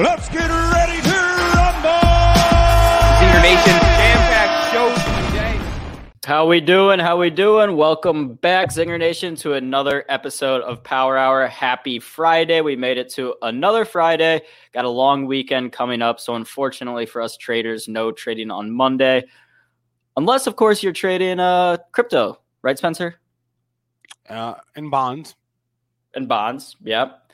Let's get ready to rumble! Senior Nation jam-packed show today. How we doing? How we doing? Welcome back, Zinger Nation, to another episode of Power Hour. Happy Friday. We made it to another Friday. Got a long weekend coming up. So unfortunately for us traders, no trading on Monday. Unless, of course, you're trading uh crypto, right, Spencer? uh, in bonds. In bonds. Yep.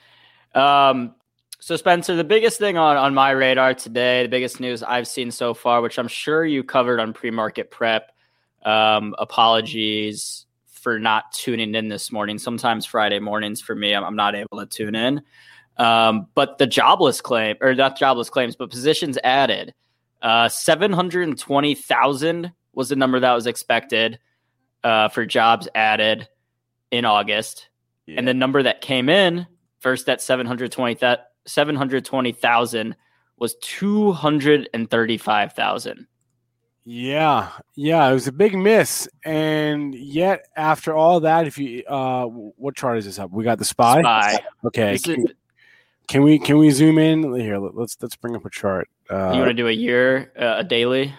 Um, so Spencer, the biggest thing on, on my radar today, the biggest news I've seen so far, which I'm sure you covered on pre-market prep. Um, apologies for not tuning in this morning. Sometimes Friday mornings for me, I'm, I'm not able to tune in. Um, but the jobless claim, or not jobless claims, but positions added, uh, 720,000 was the number that was expected uh, for jobs added in August. And the number that came in first at 720 that 720,000 was 235,000. Yeah, yeah, it was a big miss, and yet after all that, if you uh, what chart is this up? We got the spy. Spy. Okay, can, is- can we can we zoom in here? let- Let's let's bring up a chart. Uh, you want to do a year, uh, a daily?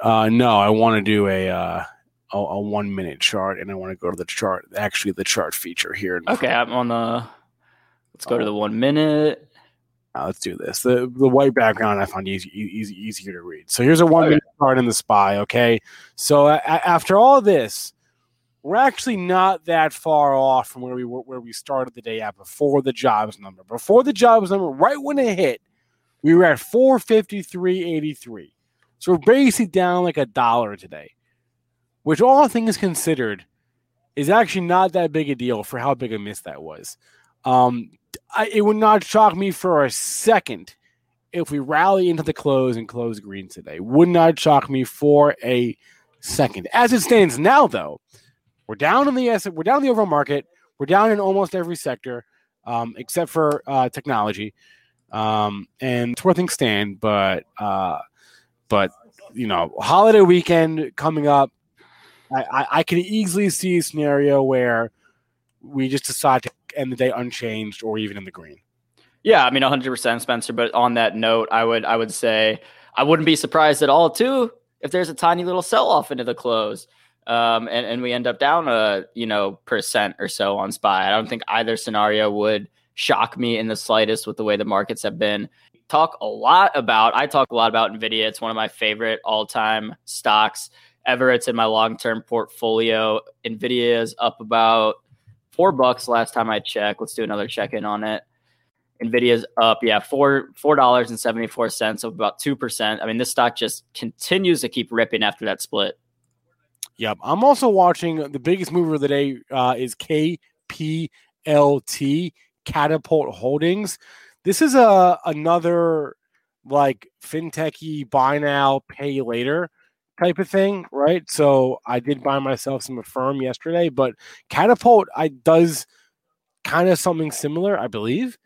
uh, no, I want to do a uh, a, a one minute chart, and I want to go to the chart. Actually, the chart feature here. Okay, I'm on the. Let's go to the one minute. Uh, let's do this. The the white background I find easy, easy easier to read. So here's a one minute chart in the spy. Okay, so a- after all this, we're actually not that far off from where we were where we started the day at before the jobs number. Before the jobs number, right when it hit, we were at four fifty three eighty three. So we're basically down like a dollar today, which all things considered is actually not that big a deal for how big a miss that was. Um, I, it would not shock me for a second if we rally into the close and close green today. Would not shock me for a second. As it stands now, though, we're down in the S. We're down in the overall market. We're down in almost every sector, um, except for uh, technology. Um, and it's where things stand. But uh, but you know, holiday weekend coming up. I, I, I could easily see a scenario where we just decide to end the day unchanged or even in the green. Yeah, I mean 100% Spencer, but on that note, I would I would say I wouldn't be surprised at all too if there's a tiny little sell off into the close. Um, and, and we end up down a you know percent or so on SPY. I don't think either scenario would shock me in the slightest with the way the markets have been. Talk a lot about I talk a lot about Nvidia. It's one of my favorite all time stocks ever. It's in my long term portfolio. Nvidia is up about four bucks last time I checked. Let's do another check in on it. Nvidia's up, yeah, four four dollars and seventy four cents, of about two percent. I mean, this stock just continues to keep ripping after that split. Yep. I'm also watching the biggest mover of the day uh, is KPLT Katapult Holdings. This is a another like fintechy buy now pay later type of thing, right? So I did buy myself some Affirm yesterday, but Katapult I does kind of something similar, I believe.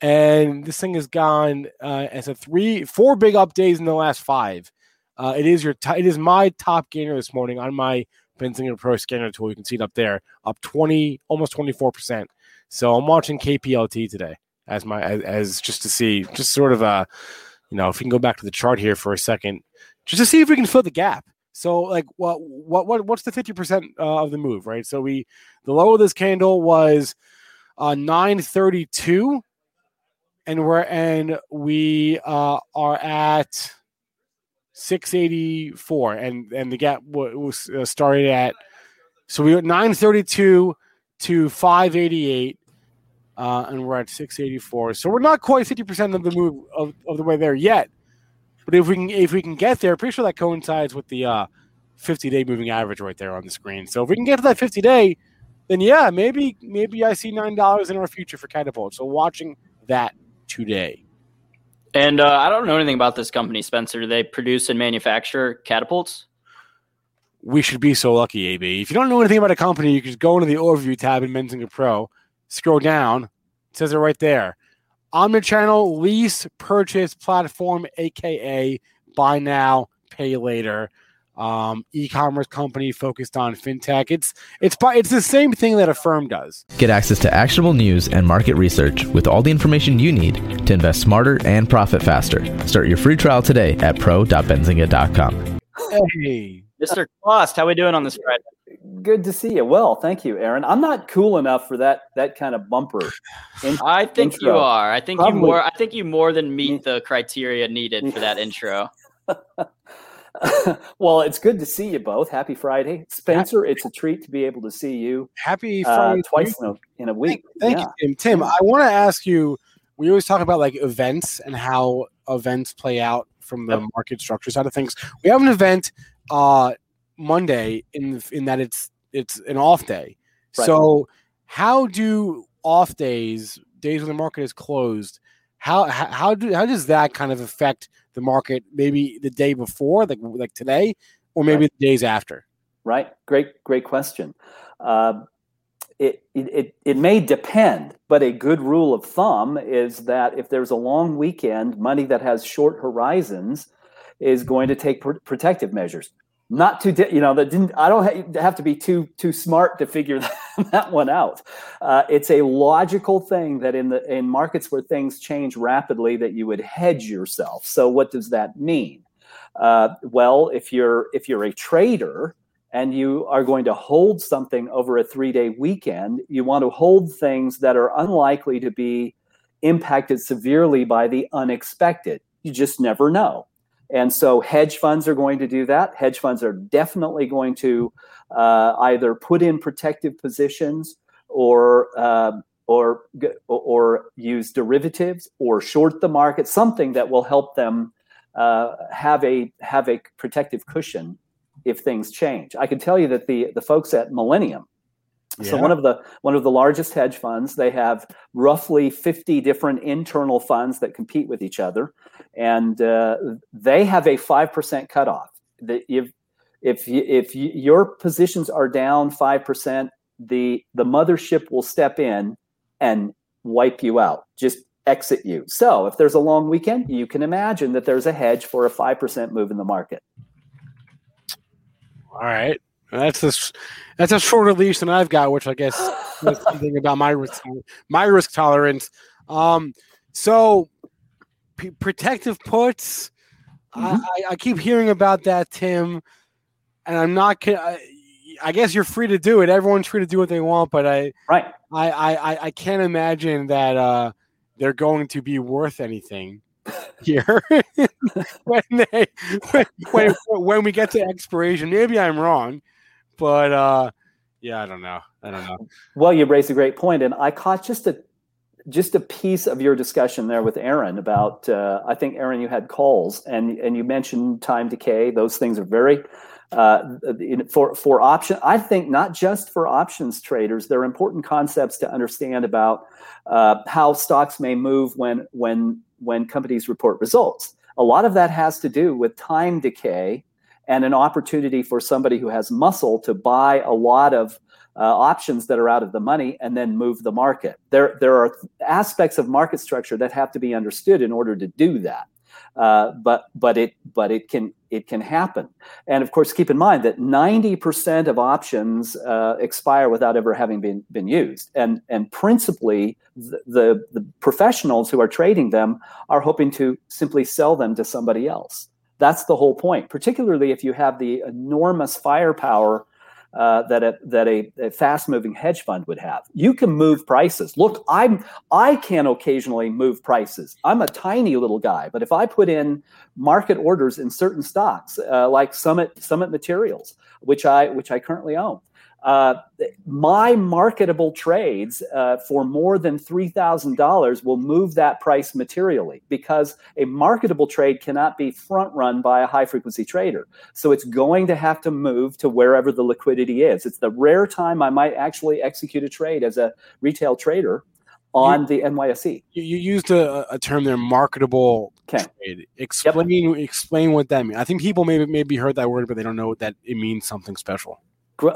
And this thing has gone uh, as a three, four big updates in the last five. Uh, it is your t- it is my top gainer this morning on my Benzinga Pro scanner tool. You can see it up there, up twenty, almost twenty four percent. So I'm watching KPLT today as my as, as just to see, just sort of a, you know, if we can go back to the chart here for a second, just to see if we can fill the gap. So like what what what what's the fifty percent uh, of the move, right? So we the low of this candle was uh, nine thirty two, and we're and we uh, are at 684 and and the gap wa- was uh, started at so we were 932 to 588 uh, and we're at 684 so we're not quite 50% of the move of, of the way there yet but if we can if we can get there pretty sure that coincides with the uh 50 day moving average right there on the screen so if we can get to that 50 day then yeah maybe maybe i see nine dollars in our future for Katapult so watching that today And uh, I don't know anything about this company, Spencer. Do they produce and manufacture catapults? We should be so lucky, AB. If you don't know anything about a company, you can just go into the overview tab in Benzinga Pro, scroll down, it says it right there. Omnichannel lease purchase platform, aka buy now, pay later. Um, e-commerce company focused on fintech. It's it's it's the same thing that Affirm does. Get access to actionable news and market research with all the information you need to invest smarter and profit faster. Start your free trial today at pro.benzinga.com. Hey, Mr. Quast, how are we doing on this Friday? Good to see you. Well, thank you, Aaron. I'm not cool enough for that that kind of bumper. in- I think you are. I think Probably. you more. I think you more than meet the criteria needed for that intro. well, it's good to see you both. Happy Friday, Spencer. It's a treat to be able to see you happy uh, Friday to twice in a, in a week. Thank yeah. you, Tim. Tim, I want to ask you. We always talk about like events and how events play out from the Yep. market structure side of things. We have an event uh, Monday in in that it's it's an off day. Right. So, how do off days, days when the market is closed, how how how do how does that kind of affect the market? Maybe the day before, like like today, or maybe the days after. Right. Great. Great question. Um, it, it, it, it may depend, but a good rule of thumb is that if there's a long weekend, money that has short horizons is going to take pr- protective measures. Not too, di- you know, that didn't. I don't ha- have to be too too smart to figure that, one out. Uh, it's a logical thing that in the in markets where things change rapidly, that you would hedge yourself. So, what does that mean? Uh, well, if you're if you're a trader, and you are going to hold something over a three day weekend, you want to hold things that are unlikely to be impacted severely by the unexpected. You just never know. And so hedge funds are going to do that. Hedge funds are definitely going to uh, either put in protective positions or uh, or or use derivatives or short the market, something that will help them uh, have a have a protective cushion if things change. I can tell you that the the folks at Millennium, so one of the one of the largest hedge funds, they have roughly 50 different internal funds that compete with each other, and uh, they have a five percent cutoff. That if if you, if you, your positions are down five percent, the the mothership will step in and wipe you out. Just exit you. So if there's a long weekend, you can imagine that there's a hedge for a five percent move in the market. All right. That's a that's a shorter leash than I've got, which I guess says something about my risk my risk tolerance. Um, so p- protective puts. I, I, I keep hearing about that, Tim, and I'm not. I, I guess you're free to do it. Everyone's free to do what they want, but I Right. I I, I- I can't imagine that uh, they're going to be worth anything here when they when, when, when we get to expiration. Maybe I'm wrong, but uh, yeah, I don't know. I don't know. Well, you raised a great point, and I caught just a just a piece of your discussion there with Aaron about. Uh, I think Aaron, you had calls, and and you mentioned time decay. Those things are very uh, for for option. I think not just for options traders. They're important concepts to understand about uh, how stocks may move when when when companies report results. A lot of that has to do with time decay and an opportunity for somebody who has muscle to buy a lot of uh, options that are out of the money and then move the market. There, there are aspects of market structure that have to be understood in order to do that. Uh, but but it but it can it can happen. And of course, keep in mind that ninety percent of options uh, expire without ever having been been used. And and principally, the, the the professionals who are trading them are hoping to simply sell them to somebody else. That's the whole point. Particularly if you have the enormous firepower uh, that a, that a, a fast moving hedge fund would have. You can move prices. Look, I'm I can occasionally move prices. I'm a tiny little guy, but if I put in market orders in certain stocks, uh, like Summit Summit Materials, which I which I currently own. Uh, my marketable trades uh, for more than $3,000 will move that price materially because a marketable trade cannot be front run by a high frequency trader. So it's going to have to move to wherever the liquidity is. It's the rare time I might actually execute a trade as a retail trader. on the NYSE. You, you used a, a term there, marketable Okay. trade. Explain explain what that means. I think people maybe maybe heard that word, but they don't know that it means something special.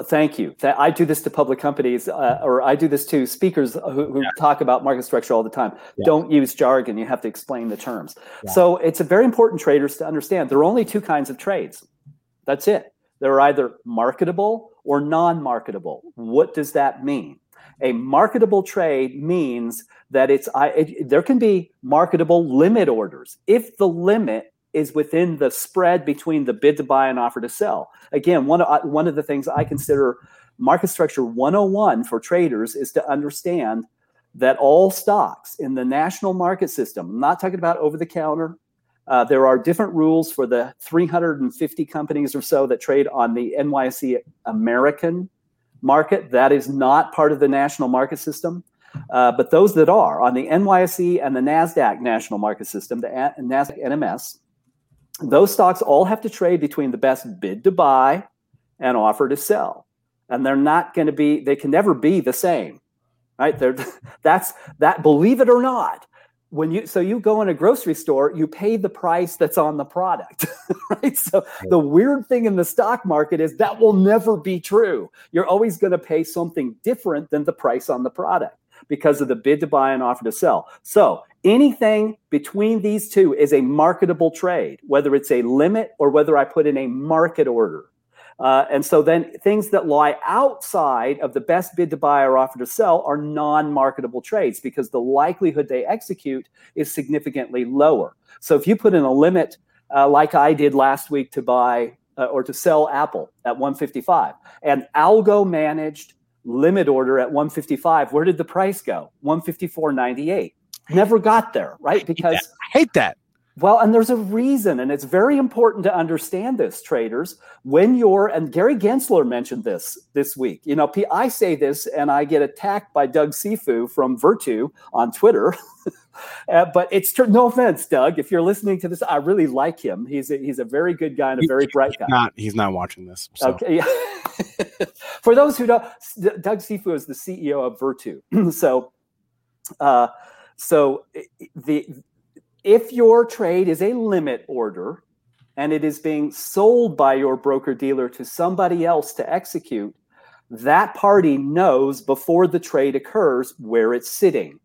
Thank you. I do this to public companies, uh, or I do this to speakers who, who talk about market structure all the time. Yeah. Don't use jargon. You have to explain the terms. Yeah. So it's a very important traders to understand. There are only two kinds of trades. That's it. They're either marketable or non-marketable. What does that mean? A marketable trade means that it's I, it, there can be marketable limit orders if the limit is within the spread between the bid to buy and offer to sell. Again, one of, one of the things I consider market structure 101 for traders is to understand that all stocks in the national market system, I'm not talking about over the counter, uh, there are different rules for the 350 companies or so that trade on the NYSE American market. That is not part of the national market system. Uh, but those that are on the NYSE and the NASDAQ national market system, the NASDAQ NMS, those stocks all have to trade between the best bid to buy and offer to sell. And they're not going to be, they can never be the same. Right? They're, that's that, believe it or not, when you so you go in a grocery store you pay the price that's on the product right so the weird thing in the stock market is that will never be true you're always going to pay something different than the price on the product because of the bid to buy and offer to sell so anything between these two is a marketable trade whether it's a limit or whether i put in a market order uh, and so then things that lie outside of the best bid to buy or offer to sell are non-marketable trades because the likelihood they execute is significantly lower. So if you put in a limit, uh, like I did last week to buy uh, or to sell Apple at 155, and algo managed limit order at 155, where did the price go? 154.98. Never got there, right? Because I hate that. well, and there's a reason, and it's very important to understand this, traders. When you're, and Gary Gensler mentioned this this week. You know, I say this, and I get attacked by Doug Cifu from Virtu on Twitter. uh, but it's no offense, Doug. If you're listening to this, I really like him. He's a, he's a very good guy and a very bright guy. Not he's not watching this. So. Okay. yeah. For those who don't, Doug Cifu is the CEO of Virtu. so, uh, so the if your trade is a limit order and it is being sold by your broker dealer to somebody else to execute, that party knows before the trade occurs where it's sitting.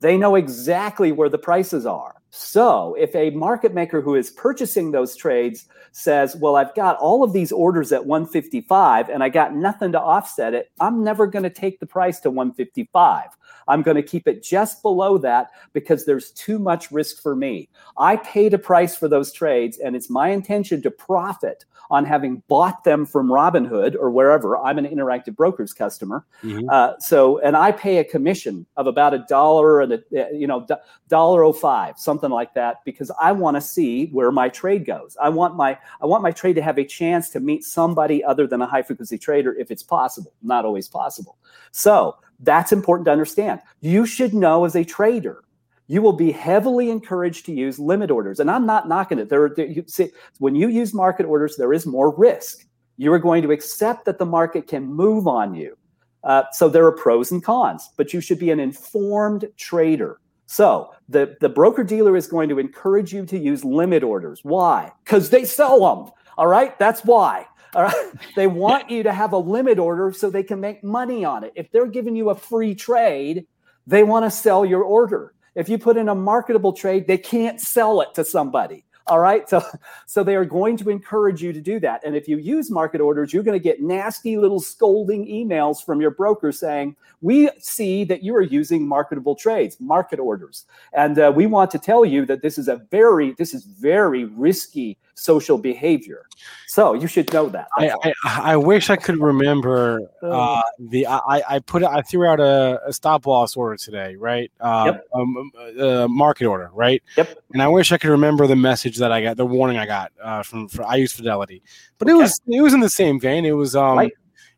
They know exactly where the prices are. So, if a market maker who is purchasing those trades says, Well, I've got all of these orders at 155 and I got nothing to offset it, I'm never going to take the price to 155. I'm going to keep it just below that because there's too much risk for me. I paid a price for those trades, and it's my intention to profit on having bought them from Robinhood or wherever. I'm an interactive brokers customer. Mhm. Uh, so, and I pay a commission of about a dollar and a, uh, you know, do- dollar oh five, something like that, because I want to see where my trade goes. I want my, I want my trade to have a chance to meet somebody other than a high frequency trader if it's possible. Not always possible. So that's important to understand. You should know as a trader you will be heavily encouraged to use limit orders. And I'm not knocking it. There, there you see, when you use market orders, there is more risk. You are going to accept that the market can move on you. Uh, so there are pros and cons, but you should be an informed trader. So the, the broker dealer is going to encourage you to use limit orders. Why? Because they sell them. All right, that's why. All right, they want you to have a limit order so they can make money on it. If they're giving you a free trade, they want to sell your order. If you put in a marketable trade, they can't sell it to somebody. All right. So, so they are going to encourage you to do that. And if you use market orders, you're going to get nasty little scolding emails from your broker saying, We see that you are using marketable trades, market orders. And uh, we want to tell you that this is a very, this is very risky social behavior. So you should know that. I, I, I wish I could remember uh, the I, I put I threw out a, a stop loss order today, right? Uh, Yep. um, uh, market order, right? Yep. And I wish I could remember the message that I got, the warning I got uh, from, from I use Fidelity, but it was it was in the same vein. It was um, Right.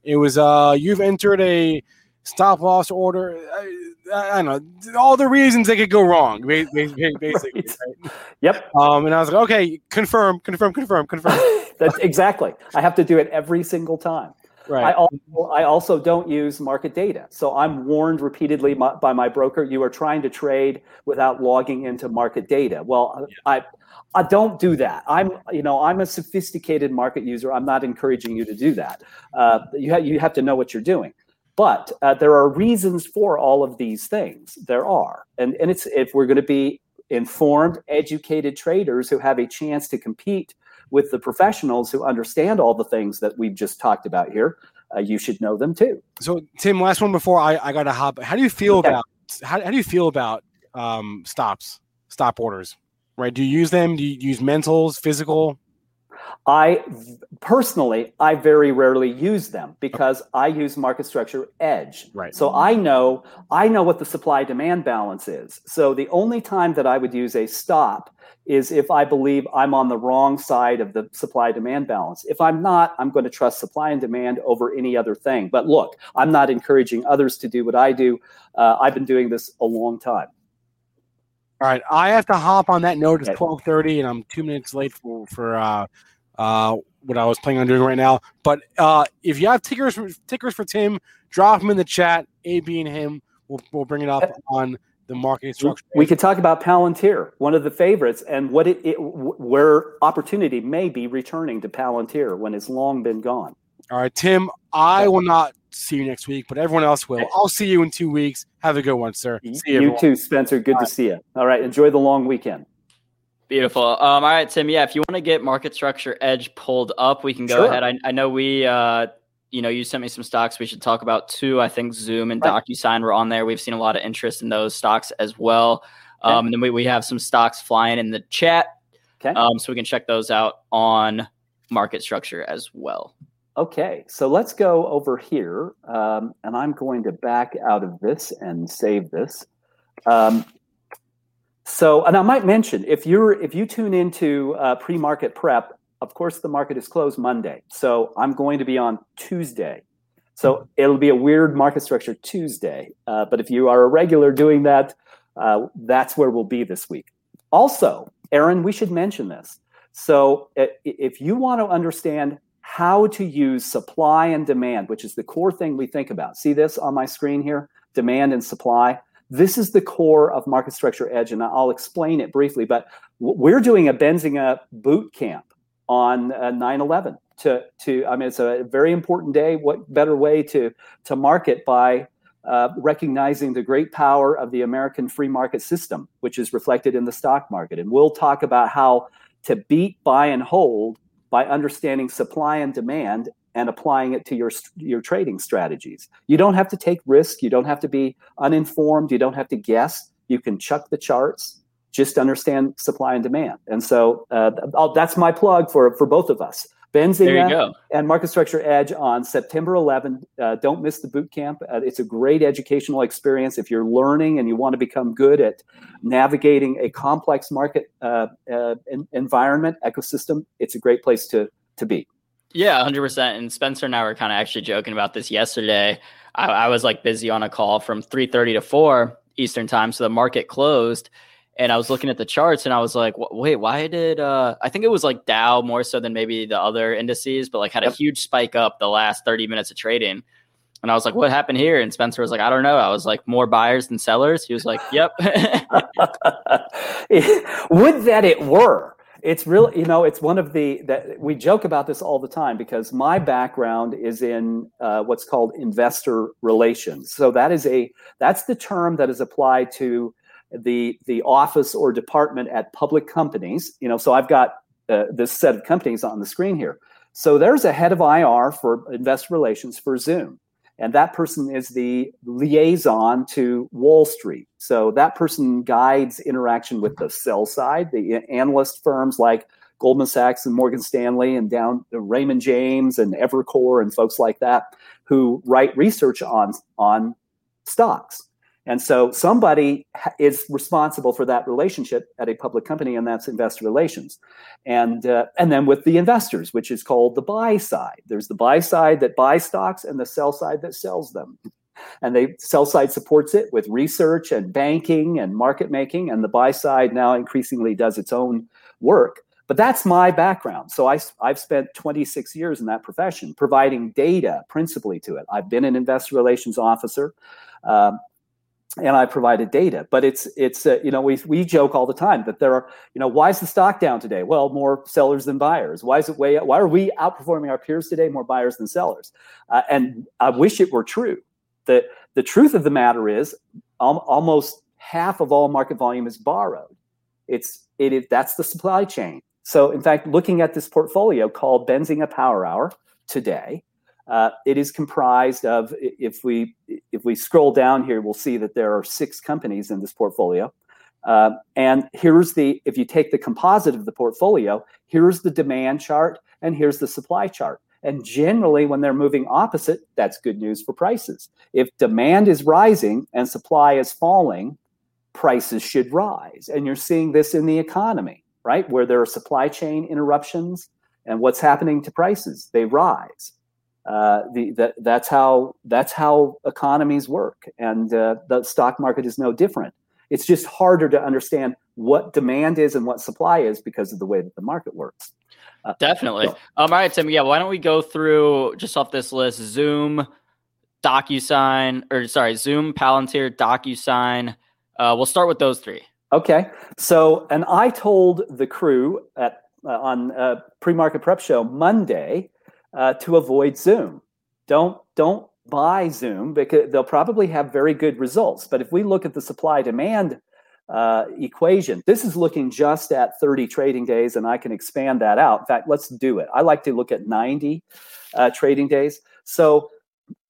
it was uh, you've entered a stop loss order. I, I don't know all the reasons they could go wrong, ba- ba- ba- basically. Right. Yep. Um, and I was like, okay, confirm, confirm, confirm, confirm. That's exactly. I have to do it every single time. Right. I also I also don't use market data. So I'm warned repeatedly my, by my broker, you are trying to trade without logging into market data. Well, I I don't do that. I'm you know I'm a sophisticated market user. I'm not encouraging you to do that. Uh, you ha- you have to know what you're doing. But uh, there are reasons for all of these things. There are, and and it's if we're going to be informed, educated traders who have a chance to compete with the professionals who understand all the things that we've just talked about here, uh, you should know them too. So, Tim, last one before I, I got to hop. How do you feel Okay. about how, how do you feel about um, stops, stop orders? Right? Do you use them? Do you use mentals, physical? I personally, I very rarely use them because I use market structure edge. Right. So I know I know what the supply demand balance is. So the only time that I would use a stop is if I believe I'm on the wrong side of the supply demand balance. If I'm not, I'm going to trust supply and demand over any other thing. But look, I'm not encouraging others to do what I do. Uh, I've been doing this a long time. All right, I have to hop on that note. It's Okay. twelve thirty, and I'm two minutes late for for uh, uh, what I was planning on doing right now. But uh, if you have tickers for, tickers for Tim, drop them in the chat. A, B, and him. We'll, we'll bring it up on the market structure. We could talk about Palantir, one of the favorites, and what it, it where opportunity may be returning to Palantir when it's long been gone. All right, Tim. I will not see you next week, but everyone else will. I'll see you in two weeks. Have a good one, sir. See you. You too, Spencer. Good to see you. All right, enjoy the long weekend. Beautiful. Um, all right, Tim. Yeah, if you want to get market structure edge pulled up, we can go Sure. ahead. I, I know we, uh, you know, you sent me some stocks we should talk about too. I think Zoom and Right. DocuSign were on there. We've seen a lot of interest in those stocks as well. Okay. Um, and then we, we have some stocks flying in the chat. Okay. Um, so we can check those out on market structure as well. Okay, so let's go over here, um, and I'm going to back out of this and save this. Um, so, and I might mention if you're if you tune into uh, pre-market prep, of course the market is closed Monday, so I'm going to be on Tuesday. So it'll be a weird market structure Tuesday, uh, but if you are a regular doing that, uh, that's where we'll be this week. Also, Aaron, we should mention this. So if you want to understand how to use supply and demand, which is the core thing we think about. See this on my screen here? Demand and supply. This is the core of market structure edge, and I'll explain it briefly. But we're doing a Benzinga boot camp on uh, 9/11. To to I mean, it's a very important day. What better way to to market by uh, recognizing the great power of the American free market system, which is reflected in the stock market. And we'll talk about how to beat, buy, and hold by understanding supply and demand and applying it to your your trading strategies. You don't have to take risk. You don't have to be uninformed. You don't have to guess. You can chuck the charts. Just understand supply and demand. And so uh, that's my plug for for both of us. Benzinga There and Market Structure Edge on September 11. Uh, don't miss the boot camp. Uh, it's a great educational experience if you're learning and you want to become good at navigating a complex market uh, uh, en- environment ecosystem. It's a great place to to be. Yeah, hundred percent. And Spencer and I were kind of actually joking about this yesterday. I, I was like busy on a call from three thirty to four Eastern time, so the market closed, and I was looking at the charts, and I was like, "Wait, why did?" Uh, I think it was like Dow more so than maybe the other indices, but like had a huge spike up the last thirty minutes of trading. And I was like, "What happened here?" And Spencer was like, "I don't know." I was like, "More buyers than sellers." He was like, "Yep." Would that it were. It's really, you know, it's one of the that we joke about this all the time because my background is in uh, what's called investor relations. So that is a that's the term that is applied to the the office or department at public companies. You know, so I've got uh, this set of companies on the screen here. So there's a head of IR for investor relations for Zoom and that person is the liaison to Wall Street. So that person guides interaction with the sell side, the analyst firms like Goldman Sachs and Morgan Stanley, and down to Raymond James and Evercore and folks like that who write research on on stocks. And so somebody is responsible for that relationship at a public company, and that's investor relations. And uh, and then with the investors, which is called the buy side. There's the buy side that buys stocks, and the sell side that sells them. And the sell side supports it with research and banking and market making, and the buy side now increasingly does its own work. But that's my background. So I, I've spent 26 years in that profession, providing data principally to it. I've been an investor relations officer. Um, and I provided data. But it's it's uh, you know we we joke all the time that there are you know why is the stock down today? Well, more sellers than buyers. Why is it way why are we outperforming our peers today? More buyers than sellers. Uh, and I wish it were true. The the truth of the matter is almost half of all market volume is borrowed. It's it, it that's the supply chain. So in fact, looking at this portfolio called Benzinga Power Hour today, uh, it is comprised of if we if we scroll down here, we'll see that there are six companies in this portfolio. Uh, and here's the if you take the composite of the portfolio, here's the demand chart and here's the supply chart. And generally, when they're moving opposite, that's good news for prices. If demand is rising and supply is falling, prices should rise. And you're seeing this in the economy, right? Where there are supply chain interruptions and what's happening to prices, they rise. Uh, the, that, that's how that's how economies work, and uh, the stock market is no different. It's just harder to understand what demand is and what supply is because of the way that the market works. Uh, Definitely. So. Um, all right, Tim. Yeah, why don't we go through just off this list? Zoom, DocuSign, or sorry, Zoom, Palantir, DocuSign. Uh, we'll start with those three. Okay. So, and I told the crew at uh, on uh, pre-market prep show Monday uh, to avoid Zoom. Don't don't buy Zoom because they'll probably have very good results. But if we look at the supply demand uh, equation, this is looking just at 30 trading days, and I can expand that out. In fact, let's do it. I like to look at 90 uh, trading days. So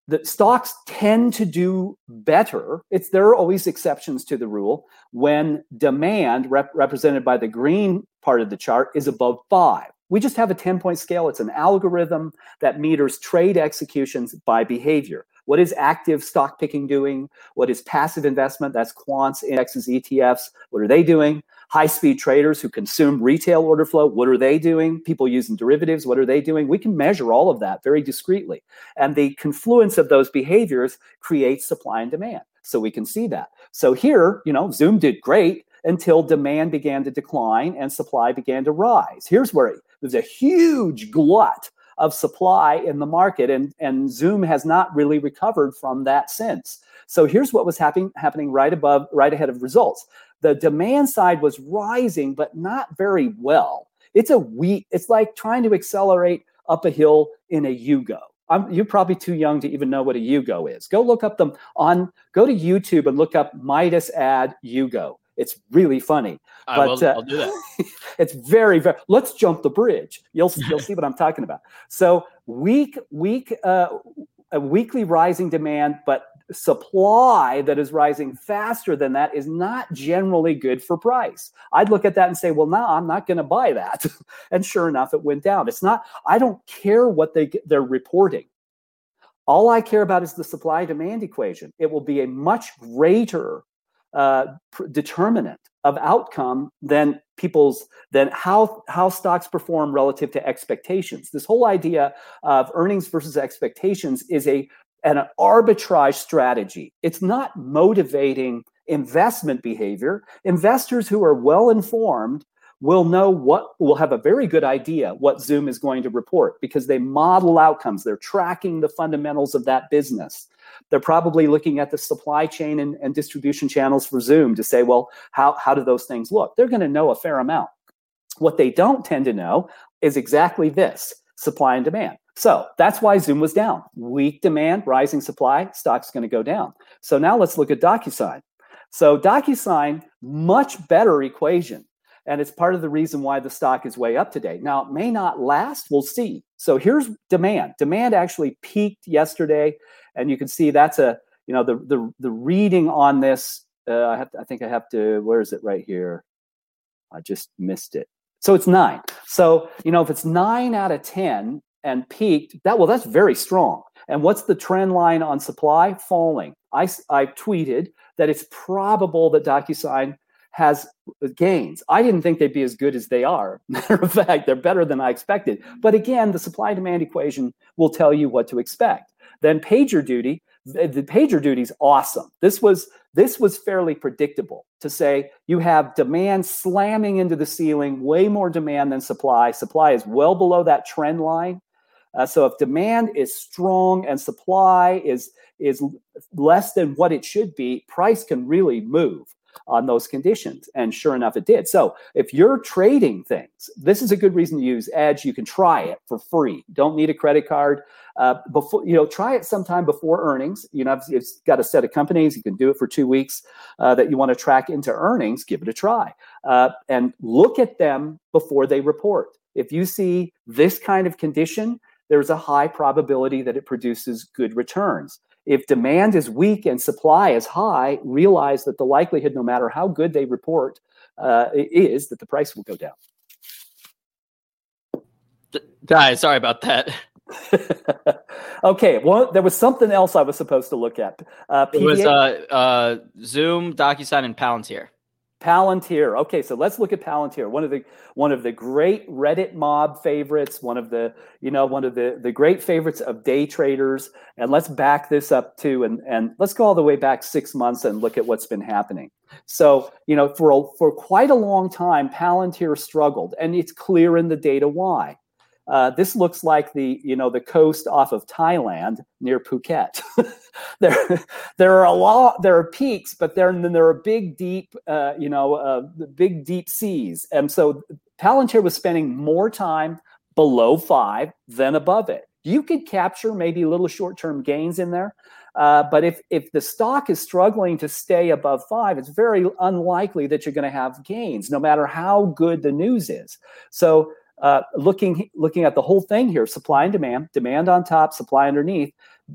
the stocks tend to do better. It's there are always exceptions to the rule when demand rep- represented by the green part of the chart is above five. We just have a 10 point scale. It's an algorithm that meters trade executions by behavior. What is active stock picking doing? What is passive investment? That's quants, indexes, ETFs. What are they doing? High speed traders who consume retail order flow. What are they doing? People using derivatives. What are they doing? We can measure all of that very discreetly. And the confluence of those behaviors creates supply and demand. So we can see that. So here, you know, Zoom did great until demand began to decline and supply began to rise. Here's where there's a huge glut of supply in the market, and, and Zoom has not really recovered from that since. So here's what was happening happening right above, right ahead of results. The demand side was rising, but not very well. It's a weak, it's like trying to accelerate up a hill in a Yugo. I'm, you're probably too young to even know what a Yugo is. Go look up them on, go to YouTube and look up Midas ad Yugo. It's really funny. I but will, uh, I'll do that. it's very, very. Let's jump the bridge. You'll you'll see what I'm talking about. So weak, weak, uh, a weekly rising demand, but supply that is rising faster than that is not generally good for price. I'd look at that and say, well, no, I'm not going to buy that. and sure enough, it went down. It's not. I don't care what they they're reporting. All I care about is the supply demand equation. It will be a much greater uh, determinant of outcome than people's than how how stocks perform relative to expectations. This whole idea of earnings versus expectations is a an arbitrage strategy. It's not motivating investment behavior. Investors who are well informed will know what will have a very good idea what Zoom is going to report because they model outcomes. They're tracking the fundamentals of that business. They're probably looking at the supply chain and, and distribution channels for Zoom to say, well, how, how do those things look? They're going to know a fair amount. What they don't tend to know is exactly this supply and demand. So that's why Zoom was down. Weak demand, rising supply, stock's going to go down. So now let's look at DocuSign. So DocuSign, much better equation. And it's part of the reason why the stock is way up today. Now, it may not last. We'll see. So here's demand. Demand actually peaked yesterday and you can see that's a you know the the the reading on this. Uh, I have to, I think I have to. Where is it? Right here. I just missed it. So it's nine. So you know if it's nine out of ten and peaked, that well that's very strong. And what's the trend line on supply? Falling. I I tweeted that it's probable that DocuSign has gains. I didn't think they'd be as good as they are. Matter of fact, they're better than I expected. But again, the supply demand equation will tell you what to expect. Then PagerDuty, the PagerDuty is awesome. This was this was fairly predictable to say you have demand slamming into the ceiling, way more demand than supply. Supply is well below that trend line. Uh, so if demand is strong and supply is is less than what it should be, price can really move on those conditions. And sure enough, it did. So if you're trading things, this is a good reason to use Edge. You can try it for free. Don't need a credit card. Uh, before you know, try it sometime before earnings. You know, you've got a set of companies. You can do it for two weeks uh, that you want to track into earnings. Give it a try uh, and look at them before they report. If you see this kind of condition, there's a high probability that it produces good returns. If demand is weak and supply is high, realize that the likelihood, no matter how good they report, uh, is that the price will go down. Guys, sorry about that. okay, well, there was something else I was supposed to look at. Uh, it was uh, uh, Zoom, DocuSign, and Palantir. Palantir. Okay, so let's look at Palantir. One of the one of the great Reddit mob favorites, one of the you know one of the the great favorites of day traders. And let's back this up too, and and let's go all the way back six months and look at what's been happening. So you know for a, for quite a long time, Palantir struggled, and it's clear in the data why. Uh, this looks like the you know the coast off of Thailand near Phuket. there there are a lot there are peaks, but there then there are big deep uh, you know uh, big deep seas, and so Palantir was spending more time below five than above it. You could capture maybe little short term gains in there. Uh, but if if the stock is struggling to stay above five, it's very unlikely that you're going to have gains, no matter how good the news is. So uh, looking looking at the whole thing here, supply and demand, demand on top, supply underneath.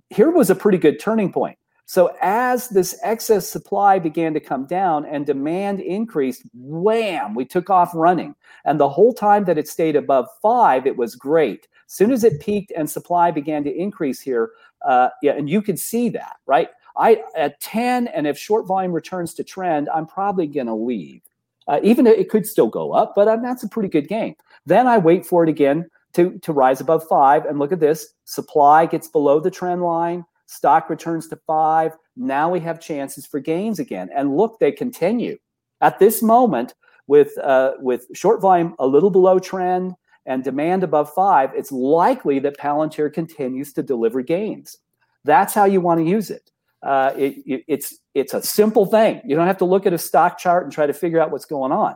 Here was a pretty good turning point. So as this excess supply began to come down and demand increased, wham, we took off running. And the whole time that it stayed above five, it was great. As soon as it peaked and supply began to increase here, uh, yeah, and you could see that, right? I at 10, and if short volume returns to trend, I'm probably going to leave. Uh, even it could still go up, but um, that's a pretty good game. Then I wait for it again to, to rise above five. And look at this supply gets below the trend line, stock returns to five. Now we have chances for gains again. And look, they continue. At this moment, with, uh, with short volume a little below trend and demand above five, it's likely that Palantir continues to deliver gains. That's how you want to use it. Uh, it, it, it's it's a simple thing. You don't have to look at a stock chart and try to figure out what's going on.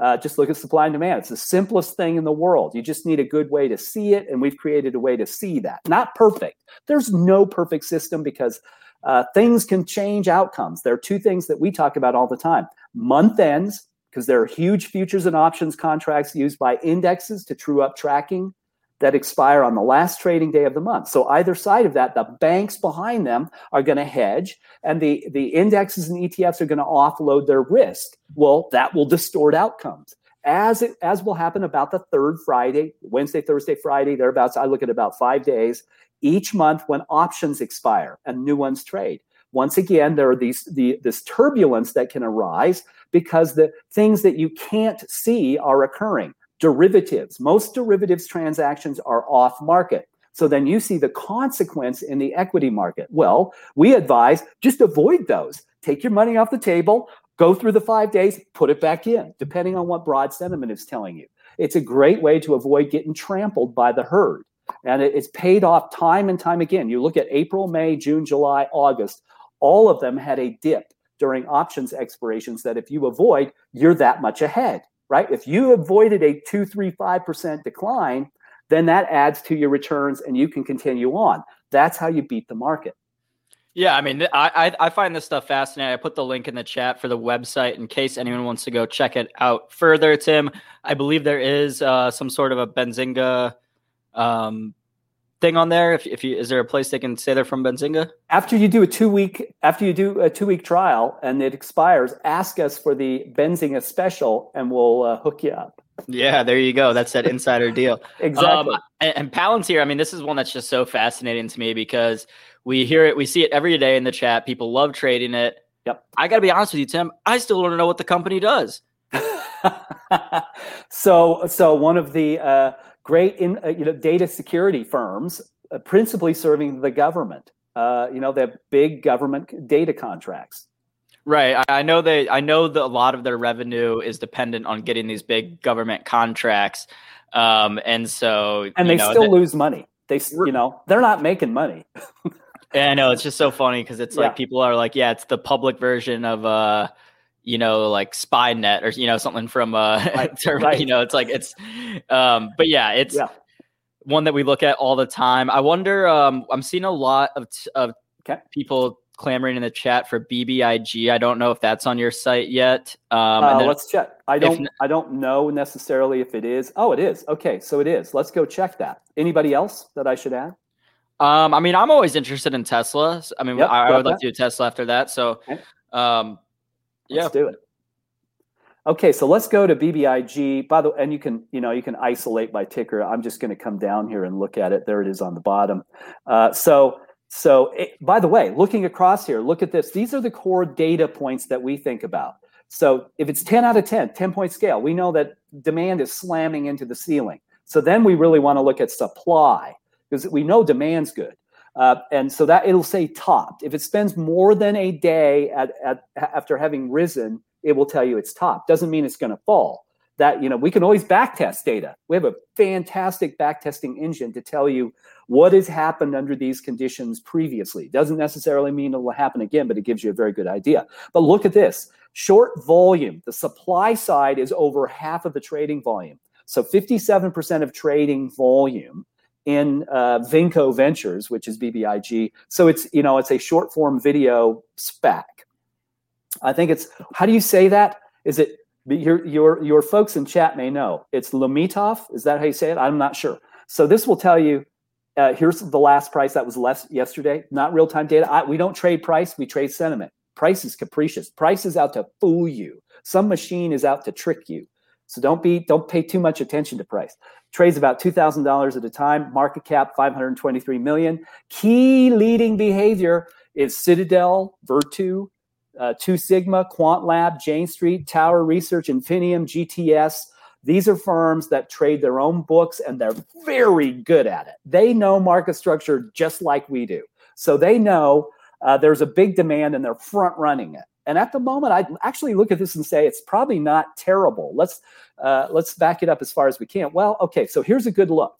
Uh, just look at supply and demand. It's the simplest thing in the world. You just need a good way to see it, and we've created a way to see that. Not perfect. There's no perfect system because uh, things can change outcomes. There are two things that we talk about all the time: month ends, because there are huge futures and options contracts used by indexes to true up tracking that expire on the last trading day of the month. So either side of that, the banks behind them are going to hedge and the, the indexes and ETFs are going to offload their risk. Well, that will distort outcomes. As it, as will happen about the third Friday, Wednesday, Thursday, Friday, thereabouts. I look at about five days each month when options expire and new ones trade. Once again, there are these the, this turbulence that can arise because the things that you can't see are occurring derivatives. Most derivatives transactions are off market. So then you see the consequence in the equity market. Well, we advise just avoid those. Take your money off the table, go through the five days, put it back in, depending on what broad sentiment is telling you. It's a great way to avoid getting trampled by the herd. And it's paid off time and time again. You look at April, May, June, July, August, all of them had a dip during options expirations that if you avoid, you're that much ahead right? If you avoided a two, three, five percent decline, then that adds to your returns and you can continue on. That's how you beat the market. Yeah, I mean, I, I find this stuff fascinating. I put the link in the chat for the website in case anyone wants to go check it out further. Tim, I believe there is uh, some sort of a Benzinga um, thing on there? If, if you is there a place they can say they're from Benzinga? After you do a two week after you do a two week trial and it expires, ask us for the Benzinga special and we'll uh, hook you up. Yeah, there you go. That's that insider deal. exactly. Um, and, and Palantir, I mean, this is one that's just so fascinating to me because we hear it, we see it every day in the chat. People love trading it. Yep. I got to be honest with you, Tim. I still don't know what the company does. so, so one of the uh, great in uh, you know data security firms, uh, principally serving the government. Uh, you know, they have big government data contracts. Right. I, know they. I know that a lot of their revenue is dependent on getting these big government contracts, um, and so and they know, still lose money. They, you know, they're not making money. Yeah, I know it's just so funny because it's like people are like, yeah, it's the public version of uh, you know, like SpyNet or you know something from uh, Right, term- right. you know, it's like it's, um, but yeah, it's Yeah. one that we look at all the time. I wonder, um, I'm seeing a lot of t- of Okay. people clamoring in the chat for BBIG. I don't know if that's on your site yet. Um, Uh, then- let's check. I don't. I don't know necessarily if it is. Oh, it is. Okay, so it is. Let's go check that. Anybody else that I should add? Um, I mean, I'm always interested in Tesla. I mean, Yep, I, I would like that. to do Tesla after that. So, Okay. um, yeah, Let's do it. Okay, so let's go to BBIG. By the way, and you can, you know, you can isolate by ticker. I'm just going to come down here and look at it. There it is on the bottom. Uh, so, so it, by the way, looking across here, look at this. These are the core data points that we think about. So if it's 10 out of 10, 10 point scale, we know that demand is slamming into the ceiling. So then we really want to look at supply because we know demand's good. Uh, and so that it'll say topped. If it spends more than a day at, at after having risen, it will tell you it's topped. Doesn't mean it's going to fall. That you know we can always backtest data. We have a fantastic backtesting engine to tell you what has happened under these conditions previously. Doesn't necessarily mean it will happen again, but it gives you a very good idea. But look at this short volume. The supply side is over half of the trading volume. So 57% of trading volume in uh, Vinco Ventures, which is BBIG. So it's you know it's a short form video spec. I think it's how do you say that? Is it your your your folks in chat may know it's Lomotif? Is that how you say it? I'm not sure. So this will tell you. Uh, here's the last price that was less yesterday. Not real time data. I, we don't trade price. We trade sentiment. Price is capricious. Price is out to fool you. Some machine is out to trick you. So don't be don't pay too much attention to price. Trades about two thousand dollars at a time. Market cap five hundred twenty three million. Key leading behavior is Citadel, Virtu, uh, Two Sigma, Quant Lab, Jane Street, Tower Research, Infinium, GTS. These are firms that trade their own books and they're very good at it. They know market structure just like we do. So they know uh, there's a big demand and they're front running it. And at the moment, I actually look at this and say it's probably not terrible. Let's uh, let's back it up as far as we can. Well, okay, so here's a good look.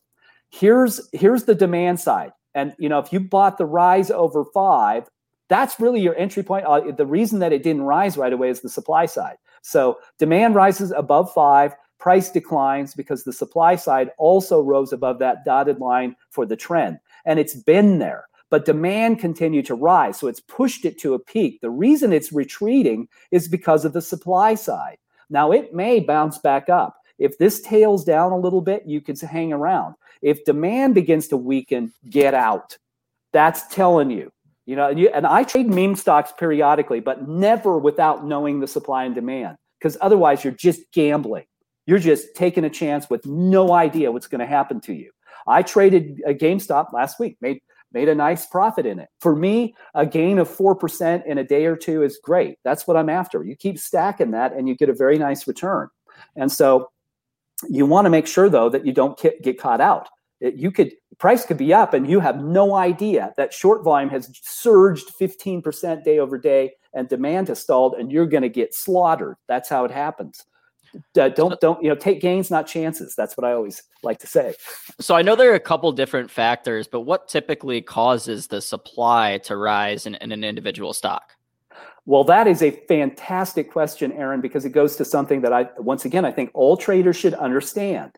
Here's here's the demand side, and you know if you bought the rise over five, that's really your entry point. Uh, the reason that it didn't rise right away is the supply side. So demand rises above five, price declines because the supply side also rose above that dotted line for the trend, and it's been there but demand continued to rise. So it's pushed it to a peak. The reason it's retreating is because of the supply side. Now it may bounce back up. If this tails down a little bit, you can hang around. If demand begins to weaken, get out. That's telling you. You know, and, you, and I trade meme stocks periodically, but never without knowing the supply and demand, because otherwise you're just gambling. You're just taking a chance with no idea what's going to happen to you. I traded a GameStop last week, made made a nice profit in it. For me, a gain of 4% in a day or two is great. That's what I'm after. You keep stacking that and you get a very nice return. And so you want to make sure though that you don't get, caught out. You could price could be up and you have no idea that short volume has surged 15% day over day and demand has stalled and you're going to get slaughtered. That's how it happens. Uh, don't don't you know take gains not chances that's what i always like to say So I know there are a couple different factors, but what typically causes the supply to rise in, in an individual stock? Well, that is a fantastic question, Aaron, because it goes to something that I, once again, I think all traders should understand.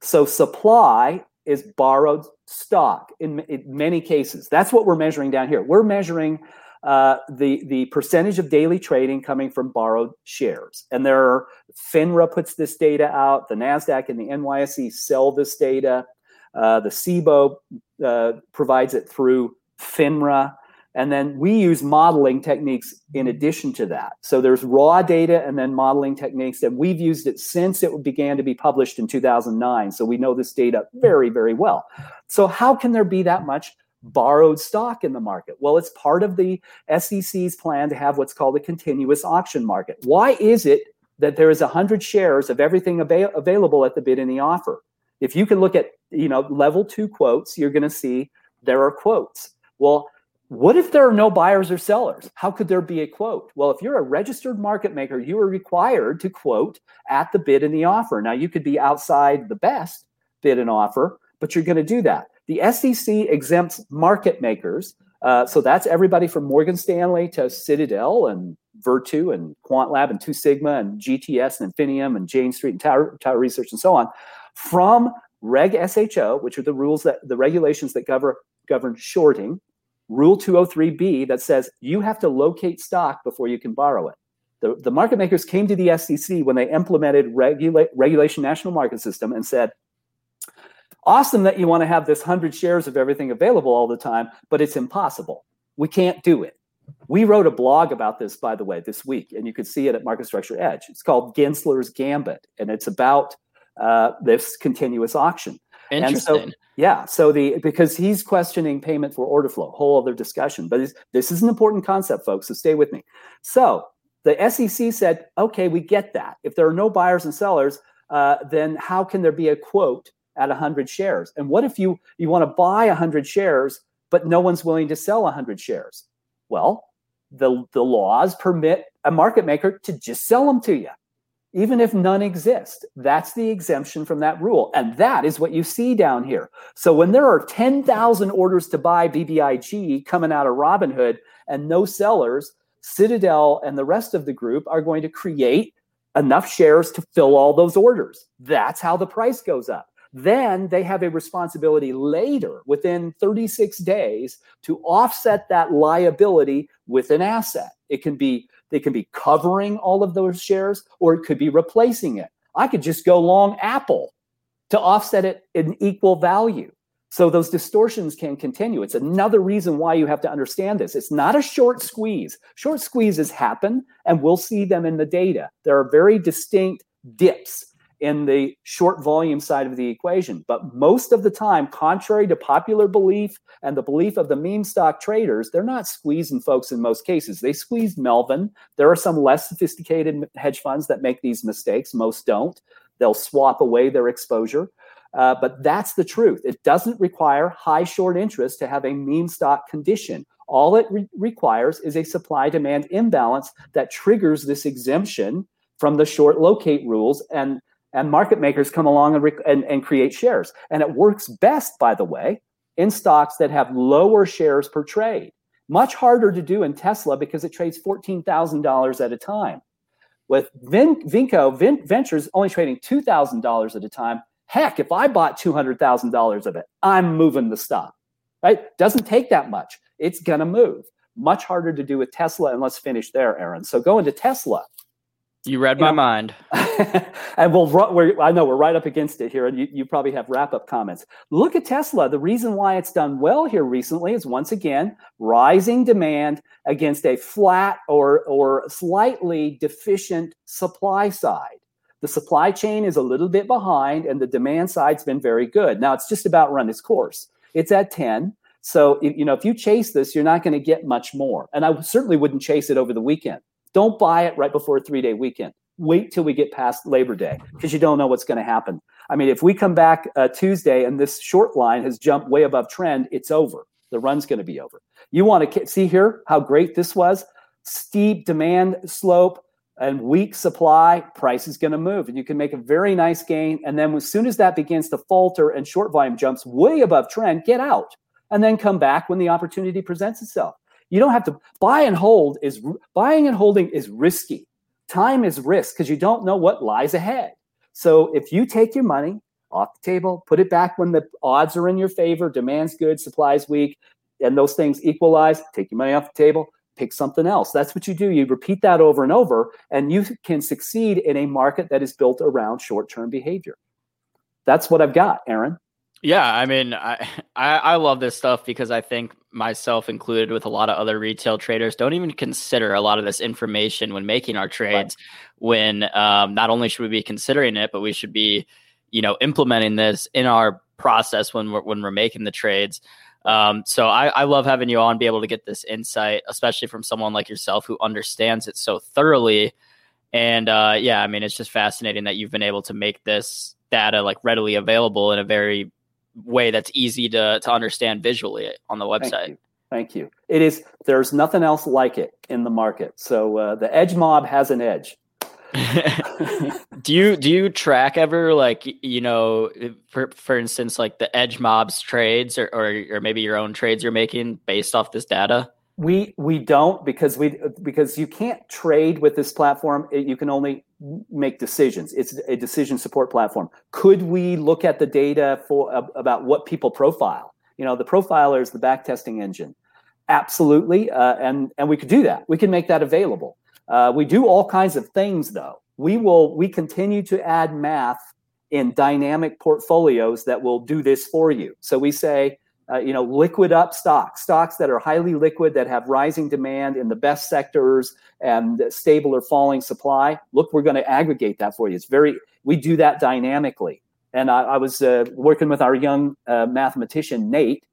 So, supply is borrowed stock in, in many cases. That's what we're measuring down here. We're measuring uh, the the percentage of daily trading coming from borrowed shares, and there are FINRA puts this data out. The Nasdaq and the NYSE sell this data. Uh, the Cboe uh, provides it through FINRA. And then we use modeling techniques in addition to that. So there's raw data and then modeling techniques, and we've used it since it began to be published in 2009. So we know this data very, very well. So, how can there be that much borrowed stock in the market? Well, it's part of the SEC's plan to have what's called a continuous auction market. Why is it that there is 100 shares of everything avail- available at the bid and the offer? If you can look at you know level two quotes, you're going to see there are quotes. Well, what if there are no buyers or sellers? How could there be a quote? Well, if you're a registered market maker, you are required to quote at the bid and the offer. Now, you could be outside the best bid and offer, but you're going to do that. The SEC exempts market makers. Uh, so that's everybody from Morgan Stanley to Citadel and Virtu and QuantLab and Two Sigma and GTS and Infinium and Jane Street and Tower, Tower Research and so on from Reg SHO, which are the rules that the regulations that govern govern shorting, Rule 203B that says you have to locate stock before you can borrow it. The, the market makers came to the SEC when they implemented regula- regulation national market system and said, awesome that you want to have this 100 shares of everything available all the time, but it's impossible. We can't do it. We wrote a blog about this, by the way, this week, and you can see it at Market Structure Edge. It's called Gensler's Gambit, and it's about uh, this continuous auction. Interesting. So, yeah. So the because he's questioning payment for order flow, whole other discussion. But this is an important concept, folks. So stay with me. So the SEC said, okay, we get that. If there are no buyers and sellers, uh, then how can there be a quote at 100 shares? And what if you you want to buy 100 shares, but no one's willing to sell 100 shares? Well, the the laws permit a market maker to just sell them to you even if none exist. That's the exemption from that rule. And that is what you see down here. So when there are 10,000 orders to buy BBIG coming out of Robinhood and no sellers, Citadel and the rest of the group are going to create enough shares to fill all those orders. That's how the price goes up. Then they have a responsibility later, within 36 days, to offset that liability with an asset. It can be they can be covering all of those shares or it could be replacing it. I could just go long Apple to offset it in equal value. So those distortions can continue. It's another reason why you have to understand this. It's not a short squeeze. Short squeezes happen, and we'll see them in the data. There are very distinct dips in the short volume side of the equation. But most of the time, contrary to popular belief and the belief of the meme stock traders, they're not squeezing folks in most cases. They squeezed Melvin. There are some less sophisticated hedge funds that make these mistakes. Most don't. They'll swap away their exposure. Uh, but that's the truth. It doesn't require high short interest to have a meme stock condition. All it re- requires is a supply demand imbalance that triggers this exemption from the short locate rules. And and market makers come along and, rec- and, and create shares. And it works best, by the way, in stocks that have lower shares per trade. Much harder to do in Tesla because it trades $14,000 at a time. With Vin- Vinco, Vin- Ventures only trading $2,000 at a time. Heck, if I bought $200,000 of it, I'm moving the stock, right? Doesn't take that much. It's going to move. Much harder to do with Tesla. And let's finish there, Aaron. So go into Tesla. You read you my know, mind. and we'll, we're, I know we're right up against it here, and you, you probably have wrap up comments. Look at Tesla. The reason why it's done well here recently is once again rising demand against a flat or, or slightly deficient supply side. The supply chain is a little bit behind, and the demand side's been very good. Now it's just about run its course. It's at 10. So, you know, if you chase this, you're not going to get much more. And I certainly wouldn't chase it over the weekend. Don't buy it right before a three day weekend. Wait till we get past Labor Day because you don't know what's going to happen. I mean, if we come back uh, Tuesday and this short line has jumped way above trend, it's over. The run's going to be over. You want to see here how great this was? Steep demand slope and weak supply, price is going to move. And you can make a very nice gain. And then as soon as that begins to falter and short volume jumps way above trend, get out and then come back when the opportunity presents itself. You don't have to buy and hold is buying and holding is risky. Time is risk because you don't know what lies ahead. So if you take your money off the table, put it back when the odds are in your favor, demand's good, supply's weak, and those things equalize, take your money off the table, pick something else. That's what you do. You repeat that over and over, and you can succeed in a market that is built around short term behavior. That's what I've got, Aaron. Yeah, I mean, I, I, I love this stuff because I think myself included with a lot of other retail traders don't even consider a lot of this information when making our trades. Right. When um, not only should we be considering it, but we should be, you know, implementing this in our process when we're when we're making the trades. Um, so I, I love having you on, be able to get this insight, especially from someone like yourself who understands it so thoroughly. And uh, yeah, I mean, it's just fascinating that you've been able to make this data like readily available in a very way that's easy to to understand visually on the website. Thank you. Thank you. It is. There's nothing else like it in the market. So uh, the edge mob has an edge. do you do you track ever like you know for for instance like the edge mobs trades or, or or maybe your own trades you're making based off this data? We we don't because we because you can't trade with this platform. You can only make decisions. It's a decision support platform. Could we look at the data for about what people profile? You know, the profiler is the back testing engine. Absolutely, uh, and and we could do that. We can make that available. Uh, we do all kinds of things though. We will we continue to add math in dynamic portfolios that will do this for you. So we say uh, you know, liquid up stocks, stocks that are highly liquid, that have rising demand in the best sectors and stable or falling supply. Look, we're going to aggregate that for you. It's very, we do that dynamically. And I, I was uh, working with our young uh, mathematician, Nate,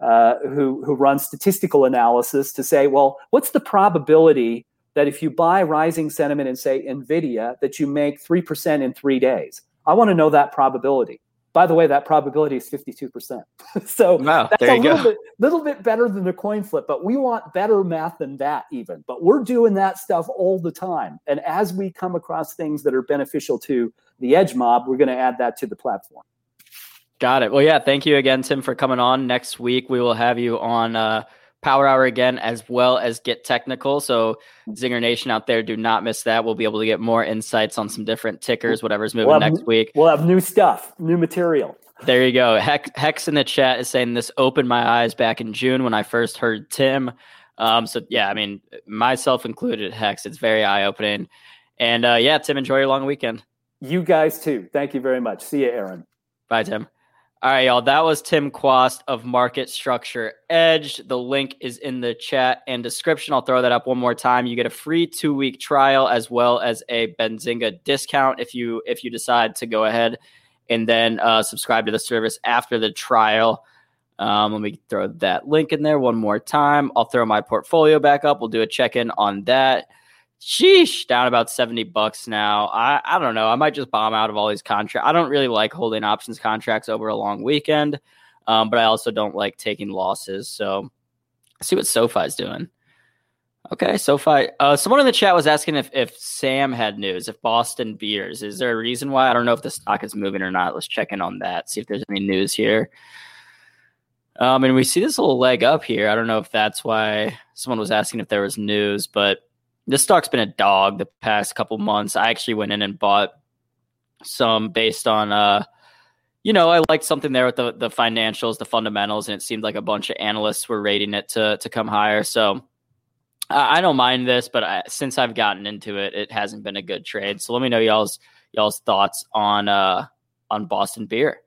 uh, who, who runs statistical analysis to say, well, what's the probability that if you buy rising sentiment and say, NVIDIA, that you make 3% in three days? I want to know that probability. By the way, that probability is 52%. so wow, that's a little bit, little bit better than a coin flip, but we want better math than that even. But we're doing that stuff all the time. And as we come across things that are beneficial to the edge mob, we're going to add that to the platform. Got it. Well, yeah, thank you again, Tim, for coming on. Next week, we will have you on uh, Power Hour again, as well as Get Technical. So, Zinger Nation out there, do not miss that. We'll be able to get more insights on some different tickers, whatever's moving we'll next have, week. We'll have new stuff, new material. There you go. Hex, Hex in the chat is saying this opened my eyes back in June when I first heard Tim. Um, so, yeah, I mean, myself included, Hex, it's very eye opening. And uh, yeah, Tim, enjoy your long weekend. You guys too. Thank you very much. See you, Aaron. Bye, Tim. All right, y'all. That was Tim Quast of Market Structure Edge. The link is in the chat and description. I'll throw that up one more time. You get a free two week trial as well as a Benzinga discount if you if you decide to go ahead and then uh, subscribe to the service after the trial. Um, let me throw that link in there one more time. I'll throw my portfolio back up. We'll do a check in on that. Sheesh, down about 70 bucks now. I, I don't know. I might just bomb out of all these contracts. I don't really like holding options contracts over a long weekend, um, but I also don't like taking losses. So see what SoFi's doing. Okay, SoFi. Uh, someone in the chat was asking if, if Sam had news, if Boston Beers. Is there a reason why? I don't know if the stock is moving or not. Let's check in on that, see if there's any news here. Um, and we see this little leg up here. I don't know if that's why someone was asking if there was news, but this stock's been a dog the past couple months. I actually went in and bought some based on uh you know, I liked something there with the the financials, the fundamentals, and it seemed like a bunch of analysts were rating it to to come higher. So I, I don't mind this, but I, since I've gotten into it, it hasn't been a good trade. So let me know y'all's y'all's thoughts on uh on Boston Beer.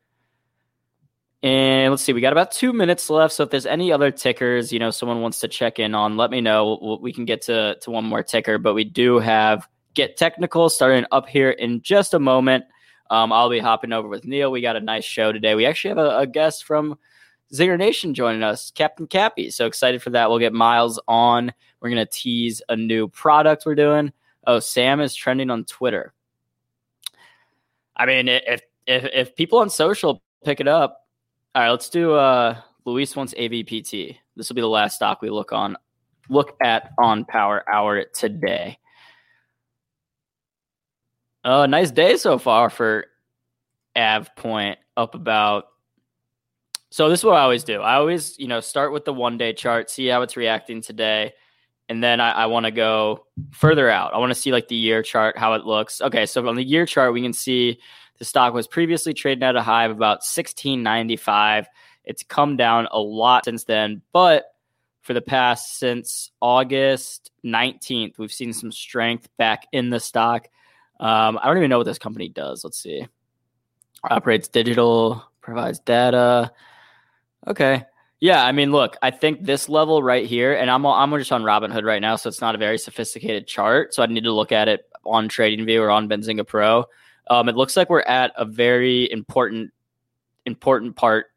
And let's see, we got about two minutes left. So if there's any other tickers, you know, someone wants to check in on, let me know. We can get to, to one more ticker, but we do have Get Technical starting up here in just a moment. Um, I'll be hopping over with Neil. We got a nice show today. We actually have a, a guest from Zinger Nation joining us, Captain Cappy. So excited for that. We'll get Miles on. We're going to tease a new product we're doing. Oh, Sam is trending on Twitter. I mean, if if if people on social pick it up, all right, let's do uh Luis wants AVPT. This will be the last stock we look on look at on Power Hour today. Uh nice day so far for AvePoint up about so this is what I always do. I always, you know, start with the one day chart, see how it's reacting today, and then I, I want to go further out. I want to see like the year chart, how it looks. Okay, so on the year chart, we can see the stock was previously trading at a high of about 1695. It's come down a lot since then, but for the past since August 19th, we've seen some strength back in the stock. Um, I don't even know what this company does. Let's see. Operates digital, provides data. Okay. Yeah, I mean, look, I think this level right here, and I'm I'm just on Robinhood right now, so it's not a very sophisticated chart. So I need to look at it on TradingView or on Benzinga Pro. Um, it looks like we're at a very important important part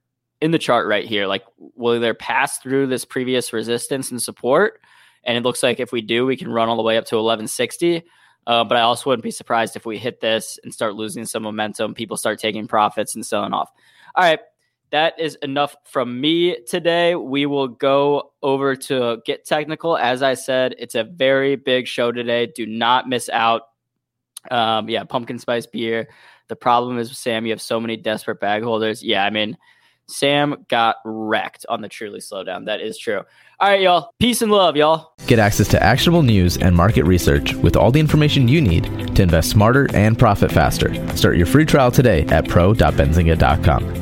in the chart right here. Like, will there pass through this previous resistance and support? And it looks like if we do, we can run all the way up to 1160. Uh, but I also wouldn't be surprised if we hit this and start losing some momentum. People start taking profits and selling off. All right. that is enough from me today. We will go over to get technical. As I said, it's a very big show today. Do not miss out. Um, yeah, pumpkin spice beer. The problem is, Sam, you have so many desperate bag holders. Yeah, I mean, Sam got wrecked on the Truly slowdown. That is true. All right, y'all. Peace and love, y'all. Get access to actionable news and market research with all the information you need to invest smarter and profit faster. Start your free trial today at pro.benzinga.com.